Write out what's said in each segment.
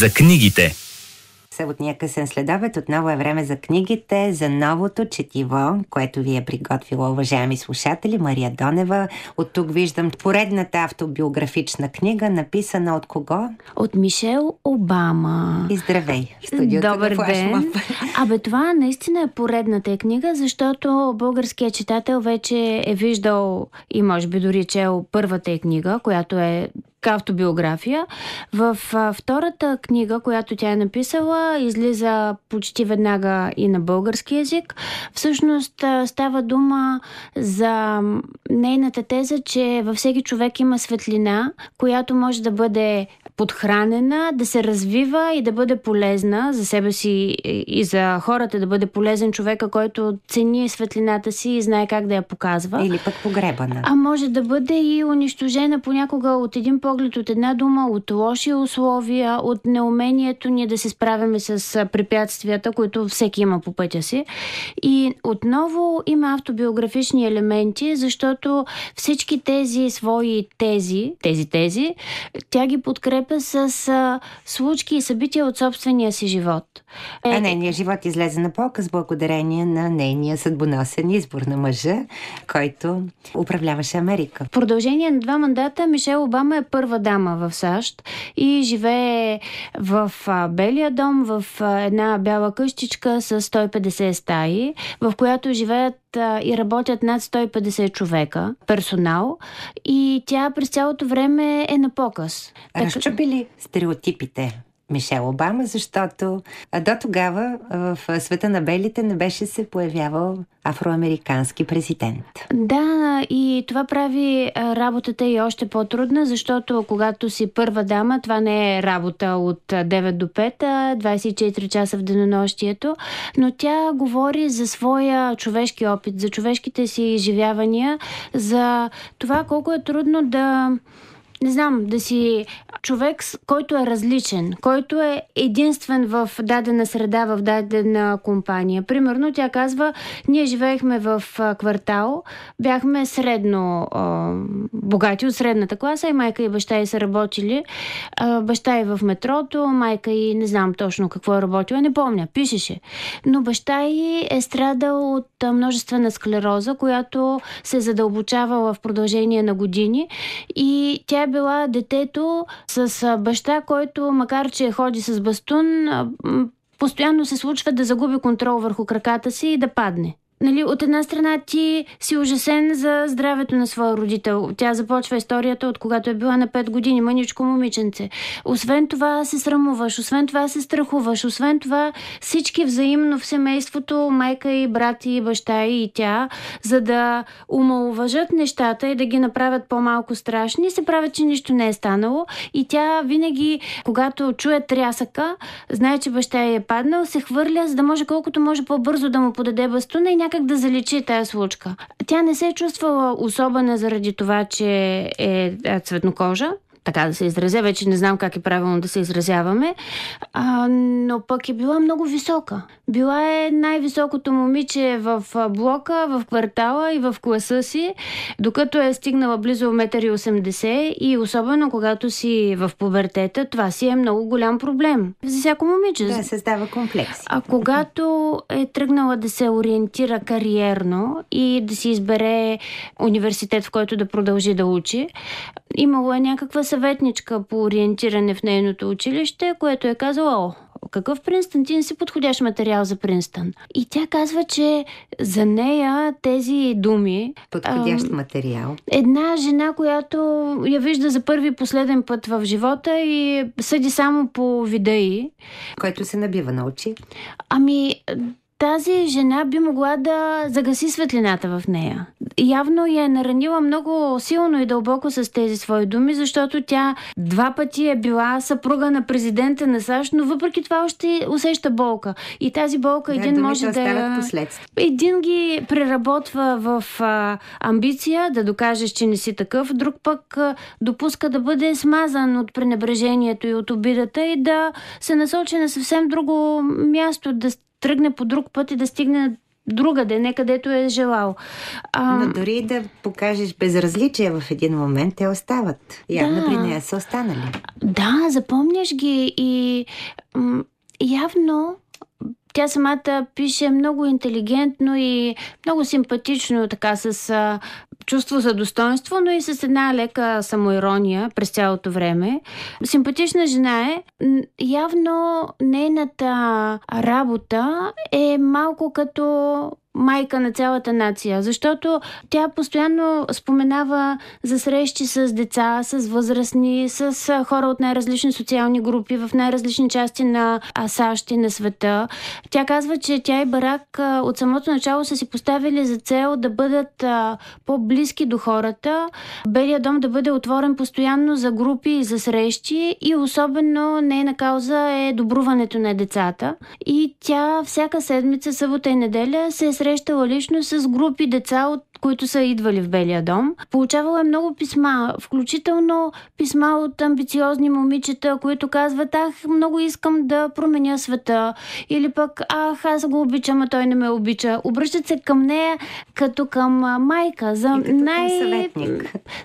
За книгите Съботния късен следобед отново е време за книгите, за новото четиво, което ви е приготвила, уважаеми слушатели, Мария Донева. От тук виждам поредната автобиографична книга, написана от кого? От Мишел Обама. И здравей! Студиото Добър на ден! Абе, това наистина е поредната книга, защото българският читател вече е виждал и може би дори чел първата книга, която е автобиография. В а, втората книга, която тя е написала, излиза почти веднага и на български язик. Всъщност а, става дума за нейната теза, че във всеки човек има светлина, която може да бъде подхранена, да се развива и да бъде полезна за себе си и за хората, да бъде полезен човека, който цени светлината си и знае как да я показва. Или пък погребана. А може да бъде и унищожена понякога от един поглед, от една дума, от лоши условия, от неумението ни да се справяме с препятствията, които всеки има по пътя си. И отново има автобиографични елементи, защото всички тези свои тези, тези тези, тя ги подкрепя подкрепа с а, случки и събития от собствения си живот. Е, а нейният живот излезе на показ благодарение на нейния съдбоносен избор на мъжа, който управляваше Америка. В продължение на два мандата Мишел Обама е първа дама в САЩ и живее в а, Белия дом, в а, една бяла къщичка с 150 стаи, в която живеят и работят над 150 човека, персонал, и тя през цялото време е на показ. Разчупи ли стереотипите Мишел Обама, защото до тогава в света на белите не беше се появявал афроамерикански президент. Да, и това прави работата и още по-трудна, защото когато си първа дама, това не е работа от 9 до 5, 24 часа в денонощието, но тя говори за своя човешки опит, за човешките си изживявания, за това колко е трудно да не знам, да си човек, който е различен, който е единствен в дадена среда, в дадена компания. Примерно тя казва, ние живеехме в квартал, бяхме средно а, богати от средната класа и майка и баща и са работили. А, баща и в метрото, майка и не знам точно какво е работила, не помня, пишеше. Но баща и е страдал от множествена склероза, която се задълбочавала в продължение на години и тя е била детето с баща, който, макар че ходи с бастун, постоянно се случва да загуби контрол върху краката си и да падне. Нали, от една страна ти си ужасен за здравето на своя родител. Тя започва историята от когато е била на 5 години, мъничко момиченце. Освен това се срамуваш, освен това се страхуваш, освен това всички взаимно в семейството, майка и брат и баща и тя, за да умалуважат нещата и да ги направят по-малко страшни, се правят, че нищо не е станало. И тя винаги, когато чуе трясъка, знае, че баща е паднал, се хвърля, за да може колкото може по-бързо да му подаде бастуна и някак да заличи тази случка. Тя не се е чувствала особена заради това, че е, е цветнокожа, така да се изразя, вече не знам как е правилно да се изразяваме, а, но пък е била много висока. Била е най-високото момиче в блока, в квартала и в класа си, докато е стигнала близо 1,80 м и особено когато си в пубертета, това си е много голям проблем. За всяко момиче. Да, създава комплекси. А когато е тръгнала да се ориентира кариерно и да си избере университет, в който да продължи да учи, имало е някаква съветничка по ориентиране в нейното училище, което е казала, о, какъв Принстън? Ти не си подходящ материал за Принстън. И тя казва, че за нея тези думи... Подходящ ам, материал. Една жена, която я вижда за първи и последен път в живота и съди само по вида й. Който се набива на очи. Ами, тази жена би могла да загаси светлината в нея. Явно я е наранила много силно и дълбоко с тези свои думи, защото тя два пъти е била съпруга на президента на САЩ, но въпреки това още усеща болка. И тази болка да, един може да... Един ги преработва в а, амбиция да докажеш, че не си такъв, друг пък а, допуска да бъде смазан от пренебрежението и от обидата и да се насочи на съвсем друго място, да тръгне по друг път и да стигне другаде, не където е желал. А... Но дори да покажеш безразличие в един момент, те остават. Явно да. при нея са останали. Да, запомняш ги и м- явно тя самата пише много интелигентно и много симпатично, така с а, чувство за достоинство, но и с една лека самоирония през цялото време. Симпатична жена е. Явно нейната работа е малко като майка на цялата нация, защото тя постоянно споменава за срещи с деца, с възрастни, с хора от най-различни социални групи в най-различни части на САЩ и на света. Тя казва, че тя и Барак от самото начало са си поставили за цел да бъдат по-близки до хората, Белия дом да бъде отворен постоянно за групи и за срещи и особено нейна кауза е добруването на децата. И тя всяка седмица, събота и неделя се е срещала лично с групи деца от които са идвали в Белия дом. Получавала е много писма, включително писма от амбициозни момичета, които казват, ах, много искам да променя света. Или пък, ах, аз го обичам, а той не ме обича. Обръщат се към нея като към майка, за, най...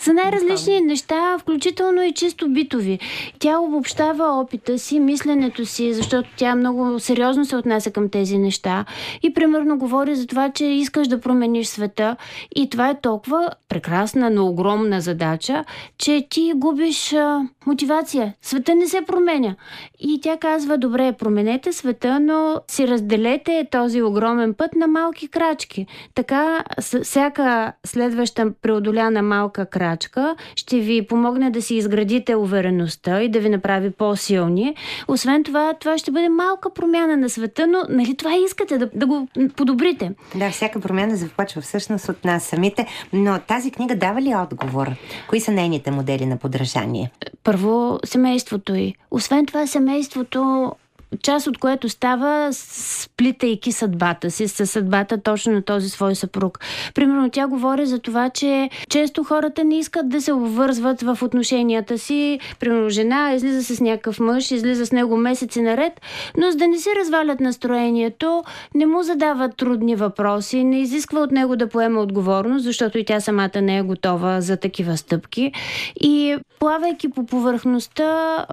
за най-различни неща, включително и чисто битови. Тя обобщава опита си, мисленето си, защото тя много сериозно се отнася към тези неща. И примерно говори за това, че искаш да промениш света. И това е толкова прекрасна, но огромна задача, че ти губиш а, мотивация. Света не се променя. И тя казва, добре, променете света, но си разделете този огромен път на малки крачки. Така всяка следваща преодоляна малка крачка ще ви помогне да си изградите увереността и да ви направи по-силни. Освен това, това ще бъде малка промяна на света, но нали това искате да, да го подобрите. Да, всяка промяна започва всъщност от нас самите, но тази книга дава ли отговор? Кои са нейните модели на подражание? Първо, семейството й. Освен това, семейството част от което става сплитайки съдбата си, със съдбата точно на този свой съпруг. Примерно тя говори за това, че често хората не искат да се обвързват в отношенията си. Примерно жена излиза с някакъв мъж, излиза с него месеци наред, но за да не си развалят настроението, не му задават трудни въпроси, не изисква от него да поема отговорност, защото и тя самата не е готова за такива стъпки. И плавайки по повърхността,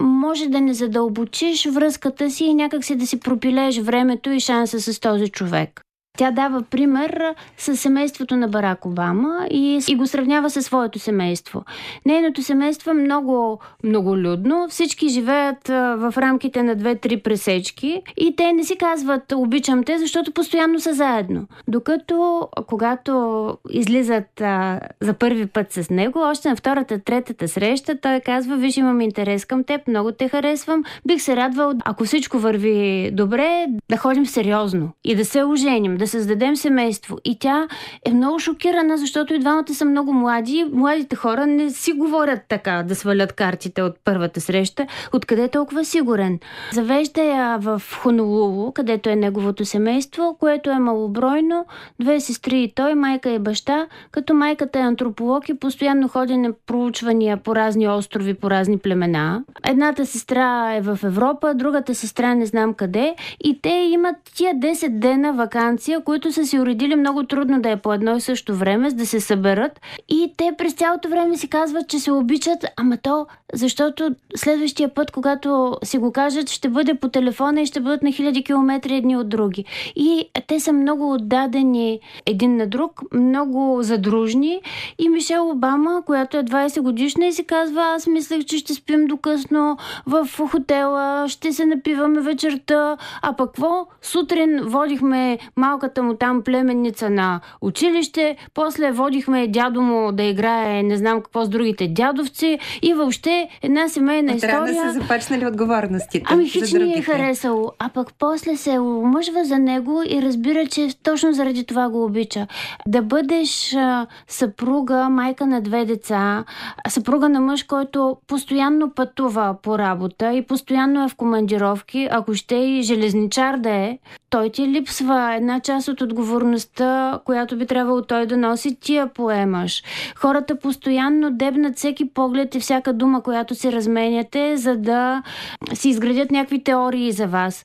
може да не задълбочиш връзка връзката си и някак си да си пропилееш времето и шанса с този човек. Тя дава пример с семейството на Барак Обама и, и го сравнява със своето семейство. Нейното семейство е много, много людно. Всички живеят в рамките на две-три пресечки и те не си казват обичам те, защото постоянно са заедно. Докато когато излизат а, за първи път с него, още на втората, третата среща, той казва, виж имам интерес към теб, много те харесвам, бих се радвал, ако всичко върви добре, да ходим сериозно и да се оженим, да да създадем семейство. И тя е много шокирана, защото и двамата са много млади. Младите хора не си говорят така да свалят картите от първата среща. Откъде е толкова сигурен? Завежда я в Хонолулу, където е неговото семейство, което е малобройно. Две сестри и той, майка и баща, като майката е антрополог и постоянно ходи на проучвания по разни острови, по разни племена. Едната сестра е в Европа, другата сестра не знам къде. И те имат тия 10 дена вакансия отношения, които са си уредили много трудно да е по едно и също време, да се съберат. И те през цялото време си казват, че се обичат, ама то, защото следващия път, когато си го кажат, ще бъде по телефона и ще бъдат на хиляди километри едни от други. И те са много отдадени един на друг, много задружни. И Мишел Обама, която е 20 годишна и си казва, аз мислех, че ще спим до късно в хотела, ще се напиваме вечерта, а пък какво? Сутрин водихме малка малката му там племенница на училище, после водихме дядо му да играе не знам какво с другите дядовци и въобще една семейна От история. Трябва да са започнали отговорностите. Ами хич ни е харесало. А пък после се омъжва за него и разбира, че точно заради това го обича. Да бъдеш а, съпруга, майка на две деца, съпруга на мъж, който постоянно пътува по работа и постоянно е в командировки, ако ще и железничар да е, той ти липсва една част от отговорността, която би трябвало той да носи, ти я поемаш. Хората постоянно дебнат всеки поглед и всяка дума, която си разменяте, за да си изградят някакви теории за вас.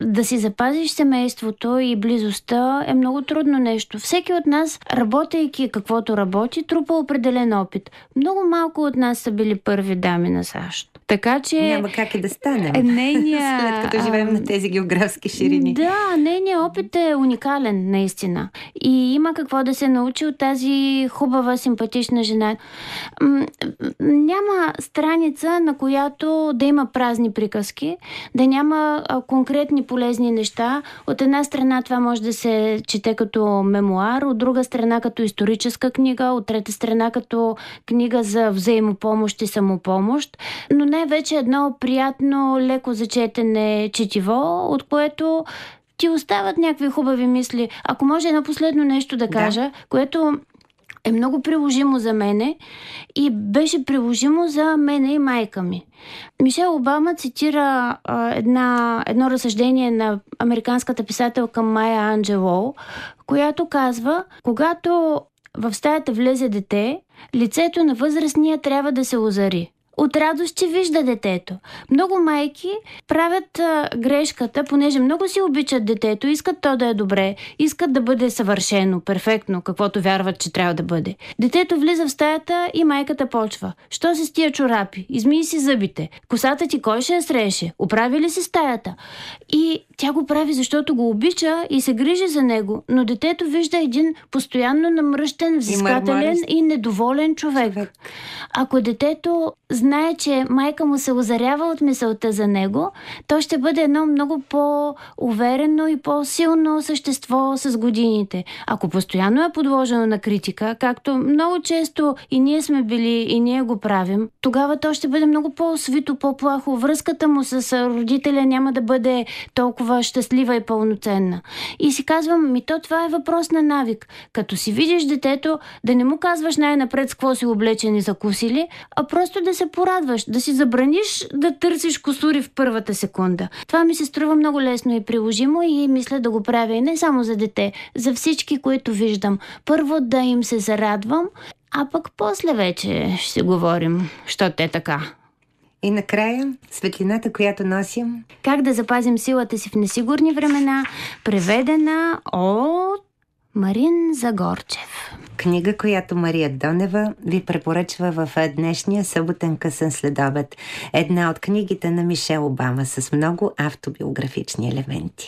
Да си запазиш семейството и близостта е много трудно нещо. Всеки от нас, работейки каквото работи, трупа определен опит. Много малко от нас са били първи дами на САЩ. Така че... Няма как и да стане. Нейния... След като живеем на тези географски ширини. Да, нейният опит е уникален, наистина. И има какво да се научи от тази хубава, симпатична жена. Няма страница, на която да има празни приказки, да няма конкретни полезни неща. От една страна това може да се чете като мемуар, от друга страна като историческа книга, от трета страна като книга за взаимопомощ и самопомощ. Но най-вече едно приятно, леко зачетене четиво, от което ти остават някакви хубави мисли. Ако може едно последно нещо да кажа, да. което е много приложимо за мене и беше приложимо за мене и майка ми. Мишел Обама цитира а, една, едно разсъждение на американската писателка Майя Анджело, която казва, когато в стаята влезе дете, лицето на възрастния трябва да се озари от радост, че вижда детето. Много майки правят а, грешката, понеже много си обичат детето, искат то да е добре, искат да бъде съвършено, перфектно, каквото вярват, че трябва да бъде. Детето влиза в стаята и майката почва. Що се с тия чорапи? Измий си зъбите. Косата ти кой ще я среше? Оправи ли си стаята? И тя го прави, защото го обича и се грижи за него, но детето вижда един постоянно намръщен, взискателен и, и недоволен човек. човек. Ако детето знае, че майка му се озарява от мисълта за него, то ще бъде едно много по-уверено и по-силно същество с годините. Ако постоянно е подложено на критика, както много често и ние сме били и ние го правим, тогава то ще бъде много по-свито, по-плахо. Връзката му с родителя няма да бъде толкова щастлива и пълноценна. И си казвам, ми то това е въпрос на навик. Като си видиш детето, да не му казваш най-напред с какво си облечен и закусили, а просто да се порадваш, да си забраниш да търсиш косури в първата секунда. Това ми се струва много лесно и приложимо и мисля да го правя и не само за дете, за всички, които виждам. Първо да им се зарадвам, а пък после вече ще говорим, що те така. И накрая, светлината, която носим. Как да запазим силата си в несигурни времена, преведена от Марин Загорчев. Книга, която Мария Донева ви препоръчва в днешния съботен късен следобед. Една от книгите на Мишел Обама с много автобиографични елементи.